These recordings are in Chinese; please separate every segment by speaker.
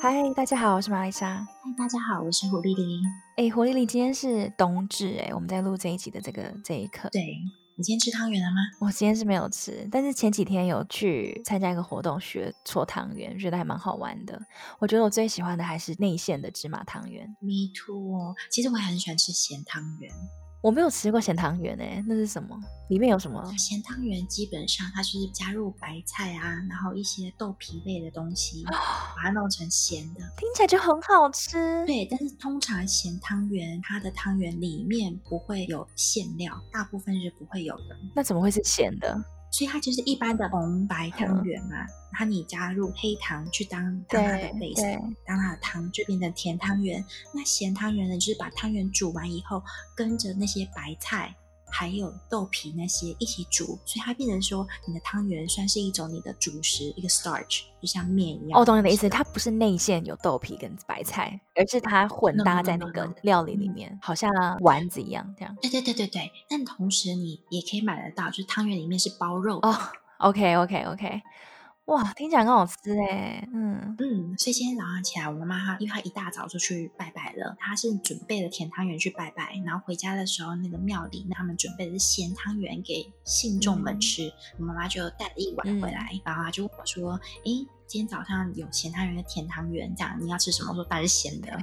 Speaker 1: 嗨，大家好，我是玛丽莎。
Speaker 2: 嗨，大家好，我是胡丽丽。
Speaker 1: 哎，胡丽丽，今天是冬至，哎，我们在录这一集的这个这一刻。
Speaker 2: 对，你今天吃汤圆了吗？
Speaker 1: 我今天是没有吃，但是前几天有去参加一个活动，学搓汤圆，觉得还蛮好玩的。我觉得我最喜欢的还是内馅的芝麻汤圆。
Speaker 2: Me too，其实我也很喜欢吃咸汤圆。
Speaker 1: 我没有吃过咸汤圆诶，那是什么？里面有什么？
Speaker 2: 咸汤圆基本上它就是加入白菜啊，然后一些豆皮类的东西，把它弄成咸的，
Speaker 1: 听起来就很好吃。
Speaker 2: 对，但是通常咸汤圆它的汤圆里面不会有馅料，大部分是不会有的。
Speaker 1: 那怎么会是咸的？
Speaker 2: 所以它就是一般的红白汤圆嘛，嗯、然后你加入黑糖去当当它的 base，当它的汤就变成甜汤圆。那咸汤圆呢，就是把汤圆煮完以后，跟着那些白菜。还有豆皮那些一起煮，所以它变成说你的汤圆算是一种你的主食，一个 starch，就像面一样。
Speaker 1: 哦，懂你的意思，它不是内馅有豆皮跟白菜，而是它混搭在那个料理里面，好像丸子一样这样。
Speaker 2: 对对对对对，但同时你也可以买得到，就是汤圆里面是包肉
Speaker 1: 哦。OK OK OK。哇，听起来很好吃哎，嗯
Speaker 2: 嗯，所以今天早上起来，我妈妈因为她一大早就去拜拜了，她是准备了甜汤圆去拜拜，然后回家的时候，那个庙里他们准备的是咸汤圆给信众们吃，我、嗯、妈妈就带了一碗回来，嗯、然后她就问我说：“哎，今天早上有咸汤圆跟甜汤圆，这样你要吃什么？”我说：“当然是咸的。”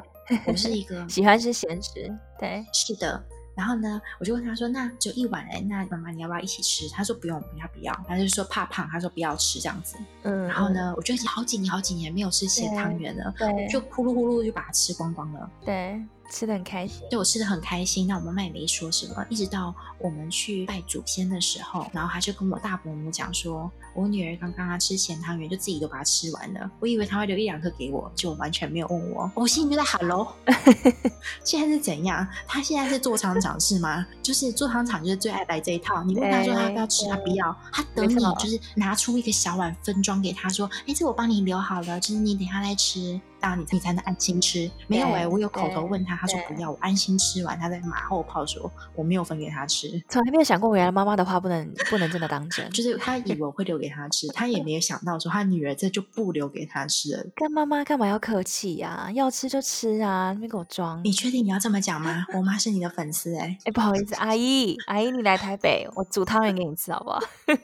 Speaker 2: 我是一个
Speaker 1: 喜欢吃咸食，对，
Speaker 2: 是的。然后呢，我就问他说：“那只有一碗哎，那妈妈你要不要一起吃？”他说：“不用，不要，不要。”他就说怕胖，他说不要吃这样子。嗯。然后呢，我就已经好几年、好几年没有吃咸汤圆了，对，就呼噜呼噜就把它吃光光了。
Speaker 1: 对，吃的很开心。
Speaker 2: 对，我吃的很开心。那我妈妈也没说什么，一直到我们去拜祖先的时候，然后他就跟我大伯母讲说。我女儿刚刚她吃咸汤圆，就自己都把它吃完了。我以为她会留一两颗给我，就完全没有问我。我心里就在喊喽，现在是怎样？她现在是做厂长是吗？就是做厂长就是最爱来这一套。你问她说她要不要吃，她不要。她等你就是拿出一个小碗分装给她说：“哎，这我帮你留好了，就是你等一下再吃，你你才能安心吃。”没有哎、欸，我有口头问他，他说不要，我安心吃完。他在马后炮说我没有分给他吃。
Speaker 1: 从来没有想过，原来妈妈的话不能不能真的当真，
Speaker 2: 就是他以为我会留给。他吃，他也没有想到说他女儿这就不留给他吃了。
Speaker 1: 跟妈妈干嘛要客气呀？要吃就吃啊，没给我装。
Speaker 2: 你确定你要这么讲吗？我妈是你的粉丝哎、欸。哎，
Speaker 1: 不好意思，阿姨，阿姨你来台北，我煮汤圆给你吃好不好？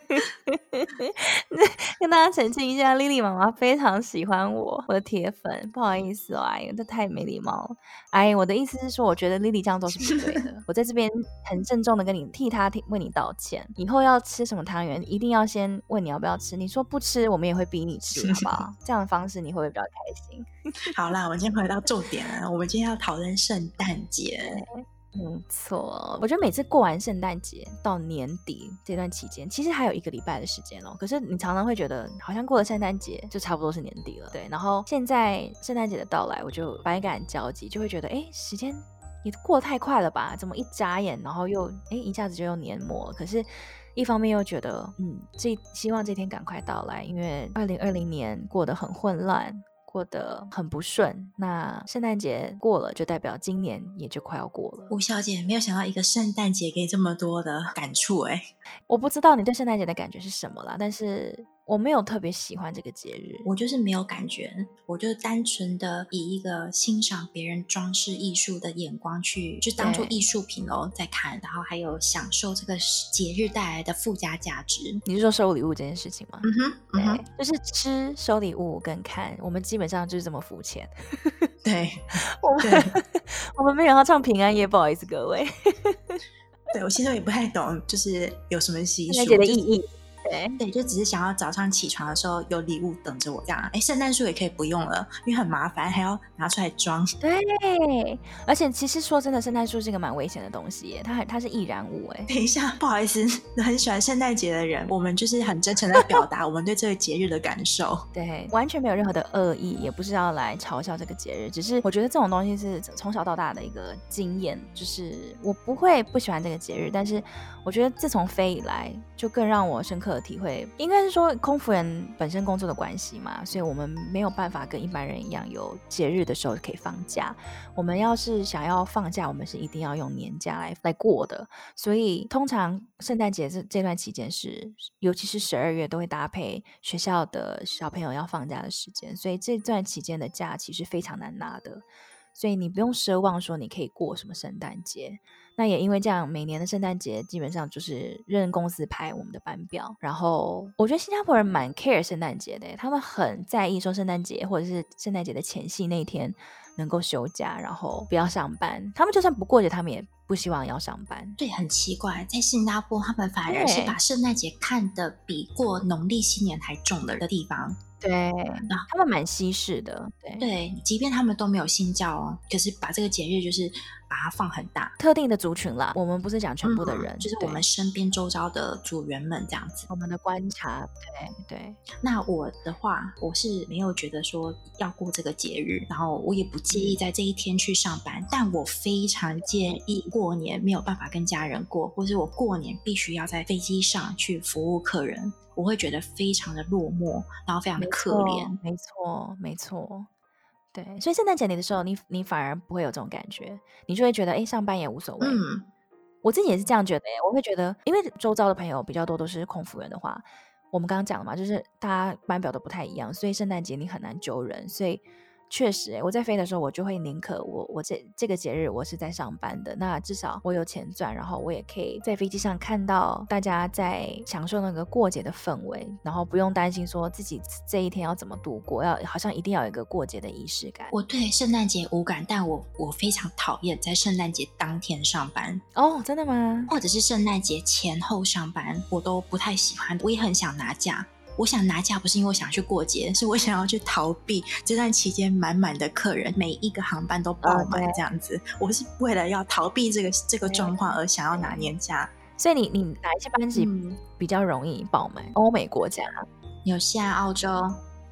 Speaker 1: 跟大家澄清一下，Lily 妈妈非常喜欢我，我的铁粉。不好意思哦，阿姨，这太没礼貌了。阿姨，我的意思是说，我觉得 Lily 这样做是不对的。我在这边很郑重的跟你替她替为你道歉。以后要吃什么汤圆，一定要先问你。要不要吃？你说不吃，我们也会逼你吃，好不好？这样的方式你会不会比较开心？
Speaker 2: 好啦，我们先回到重点了。我们今天要讨论圣诞节。
Speaker 1: 没错，我觉得每次过完圣诞节到年底这段期间，其实还有一个礼拜的时间哦。可是你常常会觉得，好像过了圣诞节就差不多是年底了。对，然后现在圣诞节的到来，我就百感交集，就会觉得，哎，时间也过太快了吧？怎么一眨眼，然后又哎一下子就又年末了？可是。一方面又觉得，嗯，这希望这天赶快到来，因为二零二零年过得很混乱，过得很不顺。那圣诞节过了，就代表今年也就快要过了。
Speaker 2: 吴小姐，没有想到一个圣诞节给这么多的感触，哎，
Speaker 1: 我不知道你对圣诞节的感觉是什么啦，但是。我没有特别喜欢这个节日，
Speaker 2: 我就是没有感觉，我就单纯的以一个欣赏别人装饰艺术的眼光去，就当做艺术品哦在看，然后还有享受这个节日带来的附加价值。
Speaker 1: 你是说收礼物这件事情吗？
Speaker 2: 嗯哼，嗯哼，
Speaker 1: 就是吃收礼物跟看，我们基本上就是这么肤浅。
Speaker 2: 对，
Speaker 1: 我们我们没有要唱平安夜，不好意思各位。
Speaker 2: 对，我其实也不太懂，就是有什么习俗，
Speaker 1: 的意义。
Speaker 2: 对对，就只是想要早上起床的时候有礼物等着我这样。哎，圣诞树也可以不用了，因为很麻烦，还要拿出来装。
Speaker 1: 对，而且其实说真的，圣诞树是一个蛮危险的东西耶，它很它是易燃物哎。
Speaker 2: 等一下，不好意思，很喜欢圣诞节的人，我们就是很真诚的表达我们对这个节日的感受。
Speaker 1: 对，完全没有任何的恶意，也不是要来嘲笑这个节日，只是我觉得这种东西是从小到大的一个经验，就是我不会不喜欢这个节日，但是我觉得自从飞以来，就更让我深刻。体会，应该是说空服人本身工作的关系嘛，所以我们没有办法跟一般人一样有节日的时候可以放假。我们要是想要放假，我们是一定要用年假来来过的。所以通常圣诞节这这段期间是，尤其是十二月都会搭配学校的小朋友要放假的时间，所以这段期间的假期是非常难拿的。所以你不用奢望说你可以过什么圣诞节。那也因为这样，每年的圣诞节基本上就是任公司排我们的班表。然后我觉得新加坡人蛮 care 圣诞节的，他们很在意说圣诞节或者是圣诞节的前夕那天能够休假，然后不要上班。他们就算不过节，他们也不希望要上班。
Speaker 2: 对，很奇怪，在新加坡他们反而是把圣诞节看得比过农历新年还重的地方。
Speaker 1: 对，他们蛮西式的。对，
Speaker 2: 对，即便他们都没有信教哦，可是把这个节日就是。把它放很大，
Speaker 1: 特定的族群啦。我们不是讲全部的人，
Speaker 2: 嗯、就是我们身边周遭的组员们这样子。
Speaker 1: 我们的观察，对对。
Speaker 2: 那我的话，我是没有觉得说要过这个节日，然后我也不介意在这一天去上班，但我非常介意过年没有办法跟家人过，或是我过年必须要在飞机上去服务客人，我会觉得非常的落寞，然后非常的可怜。
Speaker 1: 没错，没错。对，所以圣诞节你的时候，你你反而不会有这种感觉，你就会觉得，哎，上班也无所谓。
Speaker 2: 嗯，
Speaker 1: 我自己也是这样觉得，我会觉得，因为周遭的朋友比较多都是空服员的话，我们刚刚讲了嘛，就是大家班表都不太一样，所以圣诞节你很难揪人，所以。确实，我在飞的时候，我就会宁可我我这这个节日我是在上班的，那至少我有钱赚，然后我也可以在飞机上看到大家在享受那个过节的氛围，然后不用担心说自己这一天要怎么度过，要好像一定要有一个过节的仪式感。
Speaker 2: 我对圣诞节无感，但我我非常讨厌在圣诞节当天上班。
Speaker 1: 哦，真的吗？
Speaker 2: 或者是圣诞节前后上班，我都不太喜欢。我也很想拿假。我想拿假不是因为我想去过节，是我想要去逃避这段期间满满的客人，每一个航班都爆满这样子。我是为了要逃避这个这个状况而想要拿年假。
Speaker 1: 所以你你哪一些班级比较容易爆满？欧美国家，
Speaker 2: 纽西兰、澳洲。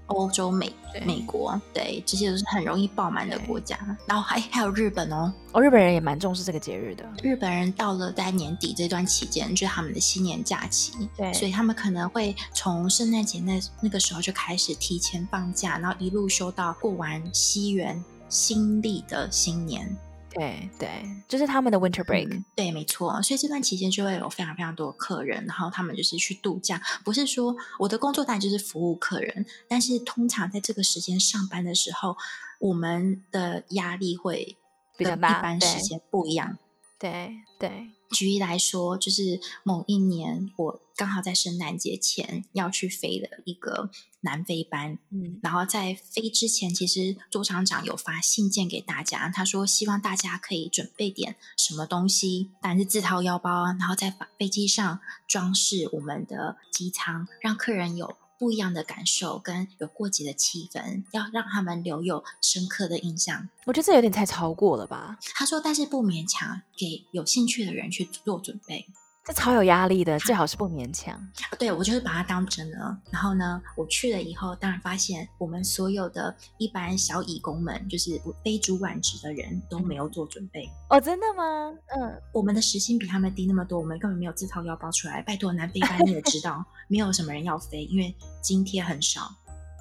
Speaker 2: 欧洲、美美国，对，这些都是很容易爆满的国家。然后还还有日本哦，
Speaker 1: 哦，日本人也蛮重视这个节日的。
Speaker 2: 日本人到了在年底这段期间，就是他们的新年假期，
Speaker 1: 对，
Speaker 2: 所以他们可能会从圣诞节那那个时候就开始提前放假，然后一路休到过完西元新历的新年。
Speaker 1: 对对，就是他们的 winter break。
Speaker 2: 嗯，对，没错。所以这段期间就会有非常非常多的客人，然后他们就是去度假。不是说我的工作当然就是服务客人，但是通常在这个时间上班的时候，我们的压力会
Speaker 1: 比较大，
Speaker 2: 一般时间不一样。
Speaker 1: 对对。对
Speaker 2: 举例来说，就是某一年我刚好在圣诞节前要去飞的一个南非班，
Speaker 1: 嗯，
Speaker 2: 然后在飞之前，其实周厂长有发信件给大家，他说希望大家可以准备点什么东西，当然是自掏腰包啊，然后在飞机上装饰我们的机舱，让客人有。不一样的感受跟有过节的气氛，要让他们留有深刻的印象。
Speaker 1: 我觉得这有点太超过了吧？
Speaker 2: 他说，但是不勉强，给有兴趣的人去做准备。
Speaker 1: 这超有压力的，最好是不勉强。
Speaker 2: 对，我就是把它当真了。然后呢，我去了以后，当然发现我们所有的一般小乙工们，就是非主管职的人都没有做准备。
Speaker 1: 哦，真的吗？嗯，
Speaker 2: 我们的时薪比他们低那么多，我们根本没有自掏腰包出来。拜托，南非班你也知道，没有什么人要飞，因为津贴很少。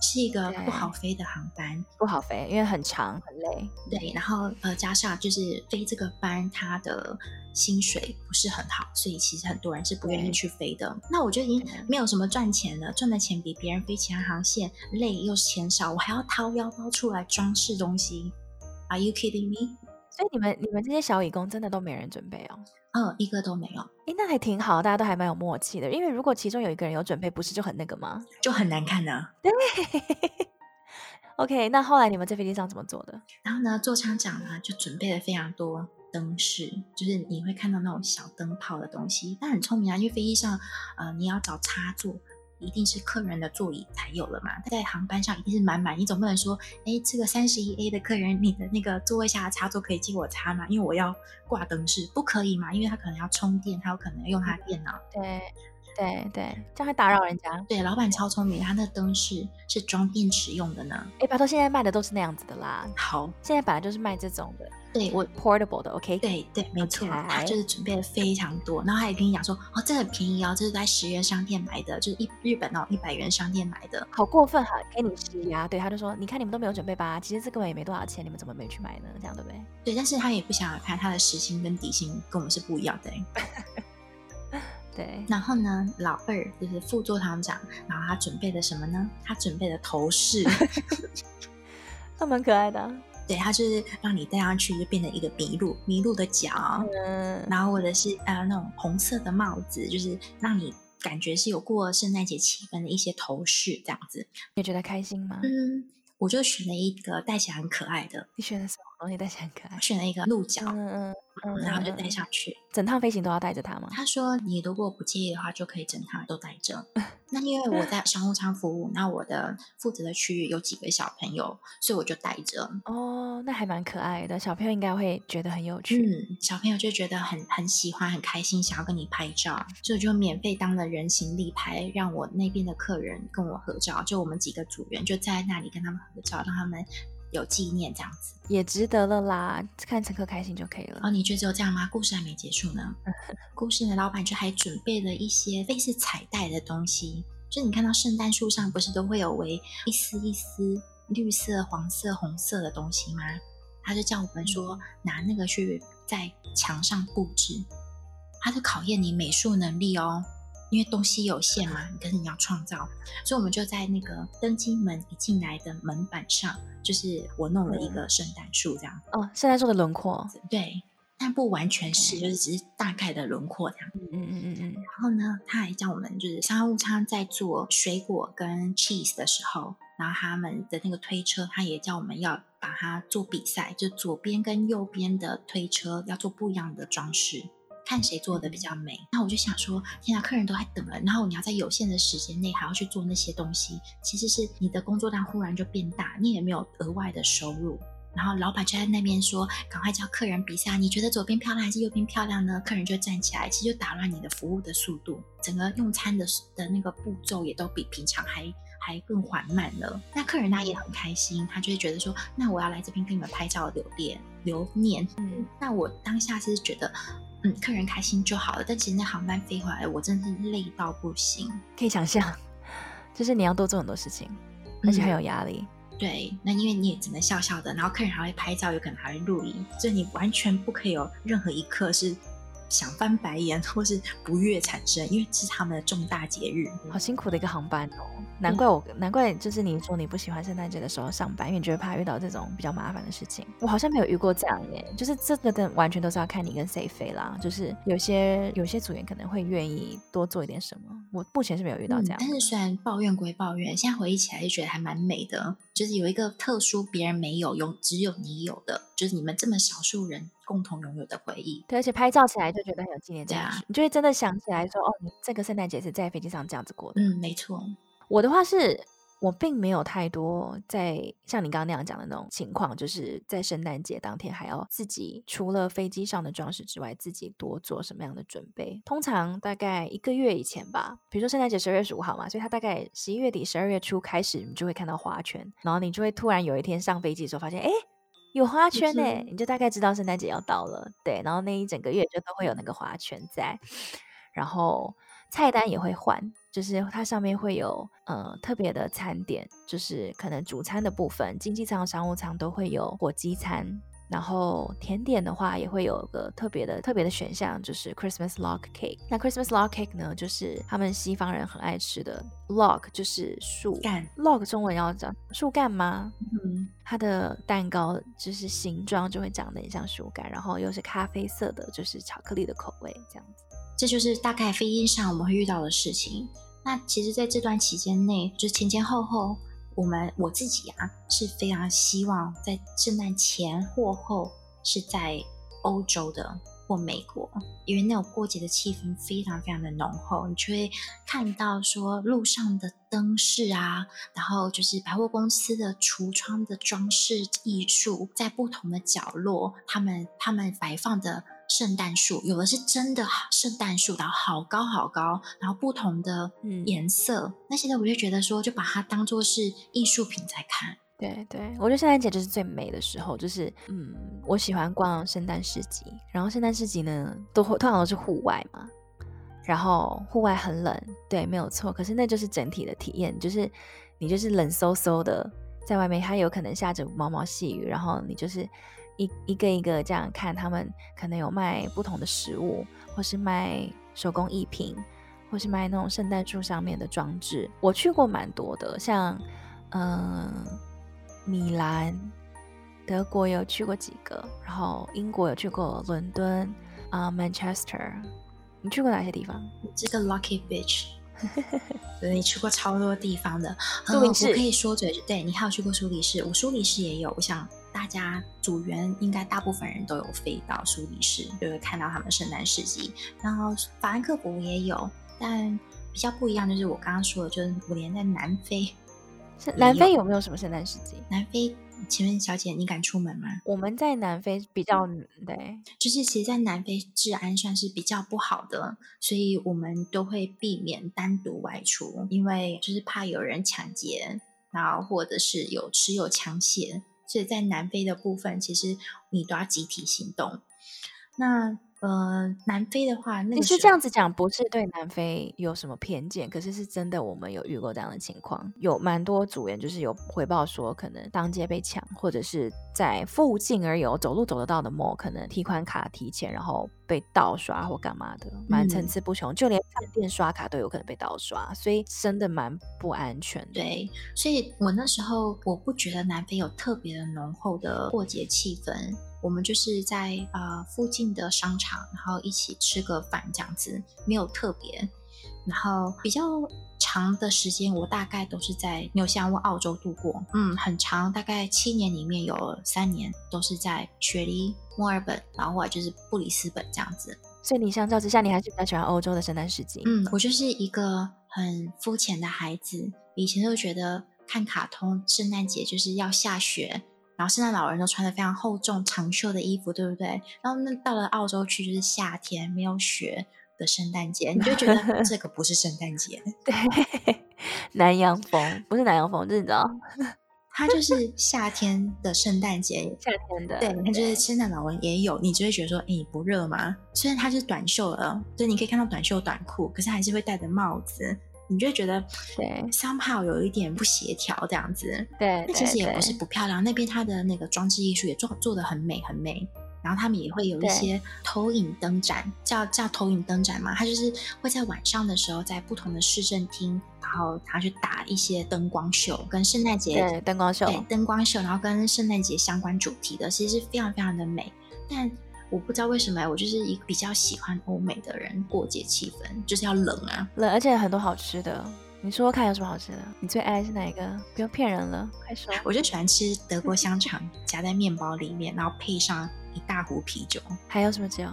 Speaker 2: 是一个不好飞的航班，
Speaker 1: 不好飞，因为很长很累。
Speaker 2: 对，然后呃，加上就是飞这个班，它的薪水不是很好，所以其实很多人是不愿意去飞的。那我就已经没有什么赚钱了，赚的钱比别人飞其他航线累，又是钱少，我还要掏腰包出来装饰东西。Are you kidding me？
Speaker 1: 所以你们你们这些小乙工真的都没人准备哦？
Speaker 2: 嗯，一个都没有。
Speaker 1: 哎，那还挺好，大家都还蛮有默契的。因为如果其中有一个人有准备，不是就很那个吗？
Speaker 2: 就很难看呢。
Speaker 1: 对。OK，那后来你们在飞机上怎么做的？
Speaker 2: 然后呢，座舱长呢就准备了非常多灯饰，就是你会看到那种小灯泡的东西。但很聪明啊，因为飞机上呃你要找插座。一定是客人的座椅才有了嘛？在航班上一定是满满，你总不能说，哎，这个三十一 A 的客人，你的那个座位下的插座可以借我插吗？因为我要挂灯饰，不可以嘛？因为他可能要充电，他有可能要用他的电脑。
Speaker 1: 对对对，这样会打扰人家。
Speaker 2: 对，老板超聪明，他那灯饰是装电池用的呢。
Speaker 1: 哎，拜托，现在卖的都是那样子的啦。
Speaker 2: 好，
Speaker 1: 现在本来就是卖这种的。
Speaker 2: 对我
Speaker 1: portable 的，OK？
Speaker 2: 对对，没错.他就是准备了非常多，然后他也跟你讲说，哦，这很便宜哦，这是在十元商店买的，就是一日本哦一百元商店买的，
Speaker 1: 好过分哈，给你施压，对，他就说，你看你们都没有准备吧，其实这根本也没多少钱，你们怎么没去买呢？这样对不对？
Speaker 2: 对，但是他也不想想看他的时薪跟底薪跟我们是不一样的。
Speaker 1: 对，
Speaker 2: 然后呢，老二就是副座堂长，然后他准备的什么呢？他准备的头饰，
Speaker 1: 他蛮可爱的。
Speaker 2: 对，它就是让你戴上去就变成一个麋鹿，麋鹿的角，嗯，然后或者是呃那种红色的帽子，就是让你感觉是有过圣诞节气氛的一些头饰这样子。
Speaker 1: 你觉得开心吗？
Speaker 2: 嗯。我就选了一个戴起来很可爱的。
Speaker 1: 你选的什么东西戴起来很可爱？
Speaker 2: 我选了一个鹿角，
Speaker 1: 嗯嗯嗯，
Speaker 2: 然后就戴上去。
Speaker 1: 整趟飞行都要带着它吗？
Speaker 2: 他说你如果不介意的话，就可以整趟都带着。那因为我在商务舱服务，那我的负责的区域有几个小朋友，所以我就带着。
Speaker 1: 哦，那还蛮可爱的，小朋友应该会觉得很有趣。
Speaker 2: 嗯，小朋友就觉得很很喜欢，很开心，想要跟你拍照，所以我就免费当了人形立牌，让我那边的客人跟我合照。就我们几个组员就在那里跟他们合照，让他们有纪念，这样子
Speaker 1: 也值得了啦。看乘客开心就可以了。
Speaker 2: 哦，你觉得只有这样吗？故事还没结束呢。故事的，老板就还准备了一些类似彩带的东西。就你看到圣诞树上不是都会有围一丝一丝绿色、黄色、红色的东西吗？他就叫我们说拿那个去在墙上布置，他就考验你美术能力哦。因为东西有限嘛，可是你要创造，所以我们就在那个登机门一进来的门板上，就是我弄了一个圣诞树这样。
Speaker 1: 哦，圣诞树的轮廓。
Speaker 2: 对，但不完全是，就是只是大概的轮廓这样。
Speaker 1: 嗯嗯嗯嗯嗯。
Speaker 2: 然后呢，他还叫我们就是商务舱在做水果跟 cheese 的时候，然后他们的那个推车，他也叫我们要把它做比赛，就左边跟右边的推车要做不一样的装饰。看谁做的比较美，那我就想说，天啊，客人都还等了，然后你要在有限的时间内还要去做那些东西，其实是你的工作量忽然就变大，你也没有额外的收入。然后老板就在那边说，赶快叫客人比赛，你觉得左边漂亮还是右边漂亮呢？客人就站起来，其实就打乱你的服务的速度，整个用餐的的那个步骤也都比平常还还更缓慢了。那客人他也很开心，他就会觉得说，那我要来这边跟你们拍照留念留念。嗯，那我当下是觉得。嗯，客人开心就好了。但其实那航班飞回来，我真的是累到不行。
Speaker 1: 可以想象，就是你要多做很多事情，而且很有压力。
Speaker 2: 嗯，对，那因为你也只能笑笑的，然后客人还会拍照，有可能还会录影，所以你完全不可以有任何一刻是。想翻白眼 或是不悦产生，因为这是他们的重大节日。
Speaker 1: 好辛苦的一个航班哦，难怪我，难怪就是你说你不喜欢圣诞节的时候上班，因为你觉得怕遇到这种比较麻烦的事情。我好像没有遇过这样耶，就是这个的完全都是要看你跟谁飞啦。就是有些有些组员可能会愿意多做一点什么，我目前是没有遇到这样。
Speaker 2: 嗯，但是虽然抱怨归抱怨，现在回忆起来就觉得还蛮美的，就是有一个特殊别人没有，有只有你有的，就是你们这么少数人。共同拥有的回忆，
Speaker 1: 对，而且拍照起来就觉得很有纪念价值，啊，你就会真的想起来说，哦，你这个圣诞节是在飞机上这样子过的。
Speaker 2: 嗯，没错。
Speaker 1: 我的话是，我并没有太多在像你刚刚那样讲的那种情况，就是在圣诞节当天还要自己除了飞机上的装饰之外，自己多做什么样的准备。通常大概一个月以前吧，比如说圣诞节十二月十五号嘛，所以它大概十一月底、十二月初开始，你就会看到花圈，然后你就会突然有一天上飞机的时候发现，哎。有花圈呢，你就大概知道圣诞节要到了。对，然后那一整个月就都会有那个花圈在，然后菜单也会换，就是它上面会有呃特别的餐点，就是可能主餐的部分，经济舱、商务舱都会有火鸡餐。然后甜点的话也会有个特别的特别的选项，就是 Christmas log cake。那 Christmas log cake 呢，就是他们西方人很爱吃的 log，就是树干。log 中文要讲树干吗？嗯，它的蛋糕就是形状就会长得很像树干，然后又是咖啡色的，就是巧克力的口味这样子。
Speaker 2: 这就是大概飞机上我们会遇到的事情。那其实，在这段期间内，就是前前后后。我们我自己啊是非常希望在圣诞前或后是在欧洲的或美国，因为那种过节的气氛非常非常的浓厚，你就会看到说路上的灯饰啊，然后就是百货公司的橱窗的装饰艺术，在不同的角落，他们他们摆放的。圣诞树有的是真的圣诞树，然后好高好高，然后不同的颜色，嗯、那现在我就觉得说，就把它当做是艺术品在看。
Speaker 1: 对对，我觉得圣诞节就是最美的时候，就是嗯，我喜欢逛圣诞市集，然后圣诞市集呢，都会通常都是户外嘛，然后户外很冷，对，没有错，可是那就是整体的体验，就是你就是冷飕飕的在外面，它有可能下着毛毛细雨，然后你就是一一个一个这样看，他们可能有卖不同的食物，或是卖手工艺品，或是卖那种圣诞树上面的装置，我去过蛮多的，像嗯。米兰、德国有去过几个，然后英国有去过伦敦啊、Manchester。你去过哪些地方？
Speaker 2: 这个 Lucky Beach，对，你去过超多地方的。
Speaker 1: 苏黎世、
Speaker 2: 嗯、我可以说嘴，对，你还有去过苏黎世，我苏黎世也有。我想大家组员应该大部分人都有飞到苏黎世，就会看到他们圣诞市集。然后法兰克福也有，但比较不一样就是我刚刚说的，就是我连在南非。
Speaker 1: 南非有没有什么圣诞市集？
Speaker 2: 南非，请问小姐，你敢出门吗？
Speaker 1: 我们在南非比较对，
Speaker 2: 就是其实，在南非治安算是比较不好的，所以我们都会避免单独外出，因为就是怕有人抢劫，然后或者是有持有枪械，所以在南非的部分，其实你都要集体行动。那呃，南非的话，那个
Speaker 1: 其实这样子讲不是对南非有什么偏见，可是是真的，我们有遇过这样的情况，有蛮多组员就是有回报说，可能当街被抢，或者是在附近而有走路走得到的 mall，可能提款卡提前，然后被盗刷或干嘛的，蛮层次不穷，嗯、就连饭店刷卡都有可能被盗刷，所以真的蛮不安全的。
Speaker 2: 对，所以我那时候我不觉得南非有特别的浓厚的过节气氛。我们就是在呃附近的商场，然后一起吃个饭这样子，没有特别。然后比较长的时间，我大概都是在纽西兰或澳洲度过。嗯，很长，大概七年里面有三年都是在雪梨、墨尔本，然后后来就是布里斯本这样子。
Speaker 1: 所以你相较之下，你还是比较喜欢欧洲的圣诞市集？
Speaker 2: 嗯，我就是一个很肤浅的孩子，以前就觉得看卡通，圣诞节就是要下雪。然后圣诞老人都穿的非常厚重长袖的衣服，对不对？然后那到了澳洲去就是夏天没有雪的圣诞节，你就觉得 这个不是圣诞节。
Speaker 1: 对，南洋风不是南洋风，就是你知道，
Speaker 2: 它就是夏天的圣诞节，
Speaker 1: 夏天的。
Speaker 2: 对，你看就是圣诞老人也有，你就会觉得说，哎，你不热吗？虽然它是短袖的，所以你可以看到短袖短裤，可是还是会戴着帽子。你就会觉得对，somehow 有一点不协调这样子。
Speaker 1: 对，
Speaker 2: 那其实也不是不漂亮。那边它的那个装置艺术也做做的很美很美。然后他们也会有一些投影灯展，叫叫投影灯展嘛。它就是会在晚上的时候，在不同的市政厅，然后他去打一些灯光秀，跟圣诞节
Speaker 1: 对灯光秀，
Speaker 2: 对灯光秀，然后跟圣诞节相关主题的，其实是非常非常的美。但我不知道为什么，我就是一个比较喜欢欧美的人，过节气氛就是要冷啊，
Speaker 1: 冷，而且很多好吃的。你说说看有什么好吃的？你最爱是哪一个？不要骗人了，快说！
Speaker 2: 我就喜欢吃德国香肠，夹在面包里面，然后配上一大壶啤酒。
Speaker 1: 还有什么酒？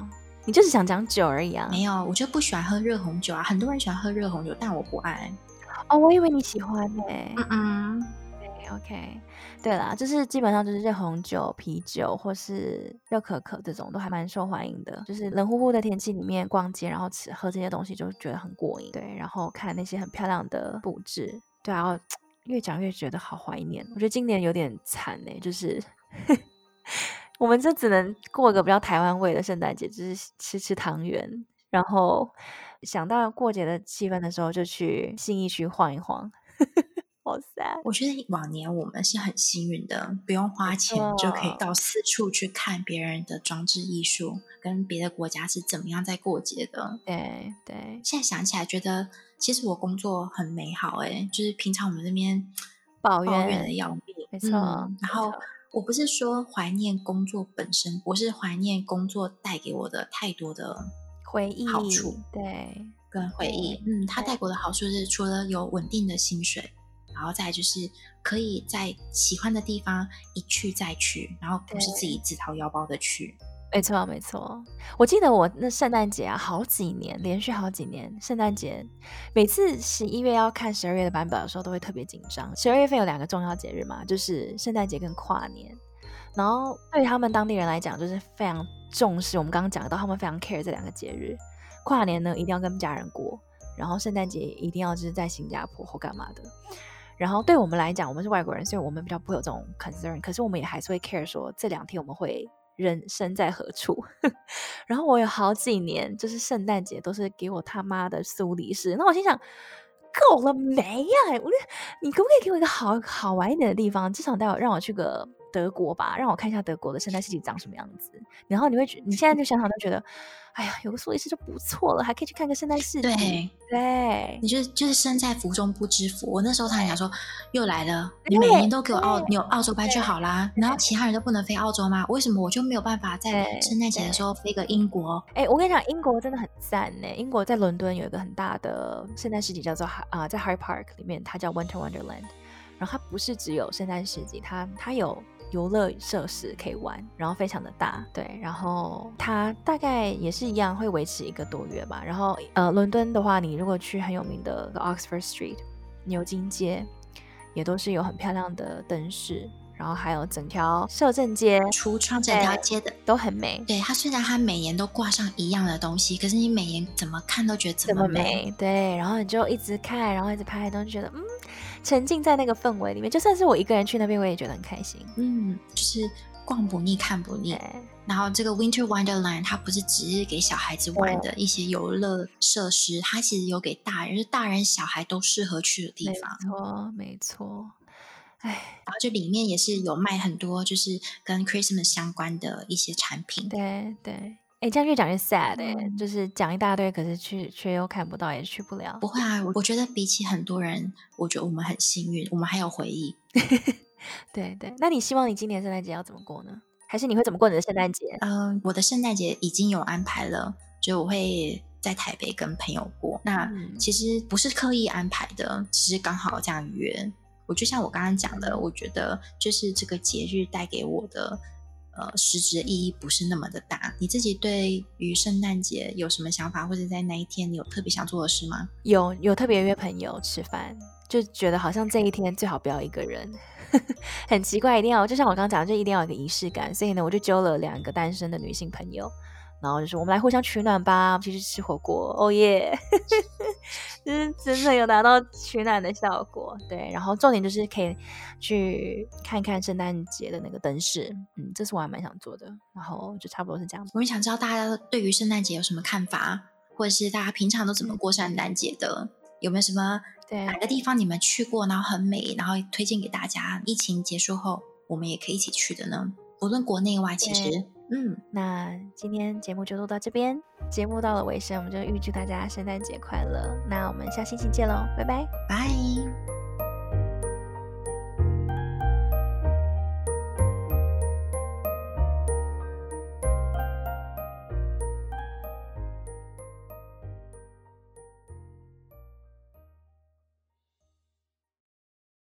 Speaker 1: 你就是想讲酒而已啊？
Speaker 2: 没有，我就不喜欢喝热红酒啊。很多人喜欢喝热红酒，但我不爱。
Speaker 1: 哦，我以为你喜欢呢、欸。
Speaker 2: 嗯嗯。
Speaker 1: OK，对啦，就是基本上就是热红酒、啤酒或是热可可这种都还蛮受欢迎的。就是冷乎乎的天气里面逛街，然后吃喝这些东西就觉得很过瘾。对，然后看那些很漂亮的布置，对啊，然 后越讲越觉得好怀念。我觉得今年有点惨呢，就是 我们这只能过个比较台湾味的圣诞节，就是吃吃汤圆，然后想到过节的气氛的时候，就去信义区晃一晃。好 sad。
Speaker 2: 我觉得往年我们是很幸运的，不用花钱就可以到四处去看别人的装置艺术，跟别的国家是怎么样在过节的。
Speaker 1: 对对，
Speaker 2: 现在想起来觉得，其实我工作很美好哎，就是平常我们这边
Speaker 1: 抱怨，
Speaker 2: 的要命，
Speaker 1: 没错。
Speaker 2: 嗯，然后我不是说怀念工作本身，我是怀念工作带给我的太多的
Speaker 1: 回忆
Speaker 2: 好处，
Speaker 1: 对，
Speaker 2: 跟回忆。嗯，他带给我的好处是除了有稳定的薪水。然后再就是可以在喜欢的地方一去再去，然后不是自己自掏腰包的去。
Speaker 1: 没错，没错。我记得我那圣诞节啊，好几年连续好几年圣诞节，每次十一月要看十二月的版本的时候，都会特别紧张。十二月份有两个重要节日嘛，就是圣诞节跟跨年。然后对他们当地人来讲，就是非常重视。我们刚刚讲到，他们非常 care 这两个节日。跨年呢，一定要跟家人过，然后圣诞节一定要就是在新加坡或干嘛的。然后对我们来讲，我们是外国人，所以我们比较不会有这种 concern。可是我们也还是会 care 说这两天我们会人身在何处。然后我有好几年就是圣诞节都是给我他妈的苏黎世，那我心想。够了没呀？我，你可不可以给我一个好好玩一点的地方？至少带我让我去个德国吧，让我看一下德国的圣诞市集长什么样子。然后你会觉，你现在就想想都觉得，哎呀，有个苏黎世就不错了，还可以去看个圣诞市集。
Speaker 2: 对
Speaker 1: 对，
Speaker 2: 你就就是身在福中不知福。我那时候他还想说，又来了，你每年都给我澳，你有澳洲班就好啦。然后其他人都不能飞澳洲吗？为什么我就没有办法在圣诞节的时候飞个英国？
Speaker 1: 哎，我跟你讲，英国真的很赞呢。英国在伦敦有一个很大的圣诞市集，叫做啊、呃，在 Hyde Park 里面，它叫 Winter Wonderland。然后它不是只有圣诞市集，它它有。游乐设施可以玩，然后非常的大，对，然后它大概也是一样会维持一个多月吧。然后呃，伦敦的话，你如果去很有名的 Oxford Street 牛津街，也都是有很漂亮的灯饰，然后还有整条摄政街、
Speaker 2: 橱窗整条街的
Speaker 1: 都很美。
Speaker 2: 对，它虽然它每年都挂上一样的东西，可是你每年怎么看都觉得怎么美。
Speaker 1: 么美对，然后你就一直看，然后一直拍，都觉得嗯。沉浸在那个氛围里面，就算是我一个人去那边，我也觉得很开心。
Speaker 2: 嗯，就是逛不腻，看不腻。然后这个 Winter Wonderland 它不是只是给小孩子玩的一些游乐设施，它其实有给大人，就是大人小孩都适合去的地方。
Speaker 1: 没错，没错。哎，
Speaker 2: 然后这里面也是有卖很多，就是跟 Christmas 相关的一些产品。
Speaker 1: 对对。哎，这样越讲越 sad 哎、欸，就是讲一大堆，可是去却又看不到，也去不了。
Speaker 2: 不会啊，我觉得比起很多人，我觉得我们很幸运，我们还有回忆。
Speaker 1: 对对，那你希望你今年圣诞节要怎么过呢？还是你会怎么过你的圣诞节？
Speaker 2: 嗯、呃，我的圣诞节已经有安排了，就我会在台北跟朋友过。那其实不是刻意安排的，只是刚好这样约。我就像我刚刚讲的，嗯、我觉得就是这个节日带给我的。呃，实质意义不是那么的大。你自己对于圣诞节有什么想法，或者在那一天你有特别想做的事吗？
Speaker 1: 有，有特别约朋友吃饭，就觉得好像这一天最好不要一个人，很奇怪，一定要就像我刚刚讲，就一定要有个仪式感。所以呢，我就揪了两个单身的女性朋友。然后就是我们来互相取暖吧，我们去吃火锅，哦耶！就是真的有达到取暖的效果，对。然后重点就是可以去看看圣诞节的那个灯饰，嗯，这是我还蛮想做的。然后就差不多是这样子。
Speaker 2: 我们想知道大家对于圣诞节有什么看法，或者是大家平常都怎么过圣诞节的？有没有什么对哪个地方你们去过，然后很美，然后推荐给大家？疫情结束后，我们也可以一起去的呢？无论国内外，其实。
Speaker 1: 嗯，那今天节目就录到这边。节目到了尾声，我们就预祝大家圣诞节快乐。那我们下星期见喽，拜拜，
Speaker 2: 拜。